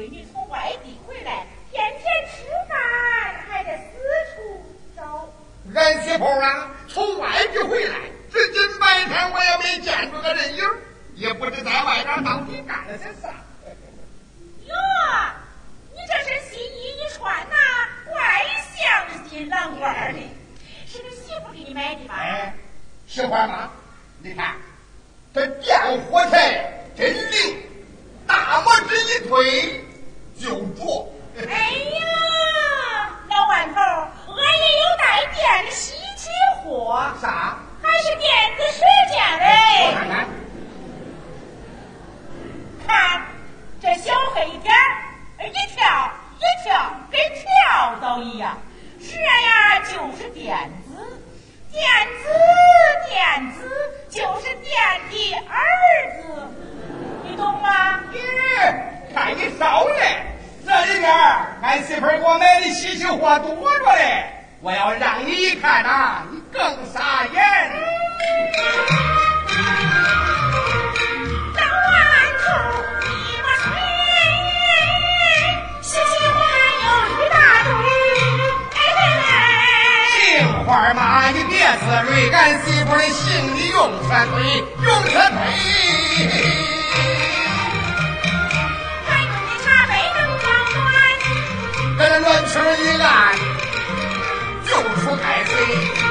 闺女从外地回来，天天吃饭还得四处找。俺媳妇啊，从外地回来，至今白天我也没见着个人影，也不知在外边到底干了些啥。哟，你这身新衣一穿呐，怪像新郎官的，是你媳妇给你买的吧？哎，喜欢吗？你看，这电火柴真灵，大拇指一推。跳蚤一样。这呀就是电子，电子，电子就是电的儿子，你懂吗？咦，看你烧嘞！这里边俺媳妇给我买的稀奇货多着嘞，我要让你一看呐、你更傻眼。妈，你别自瑞，俺媳妇的心里用全推，用全推。乱曲儿一烂，就出太岁。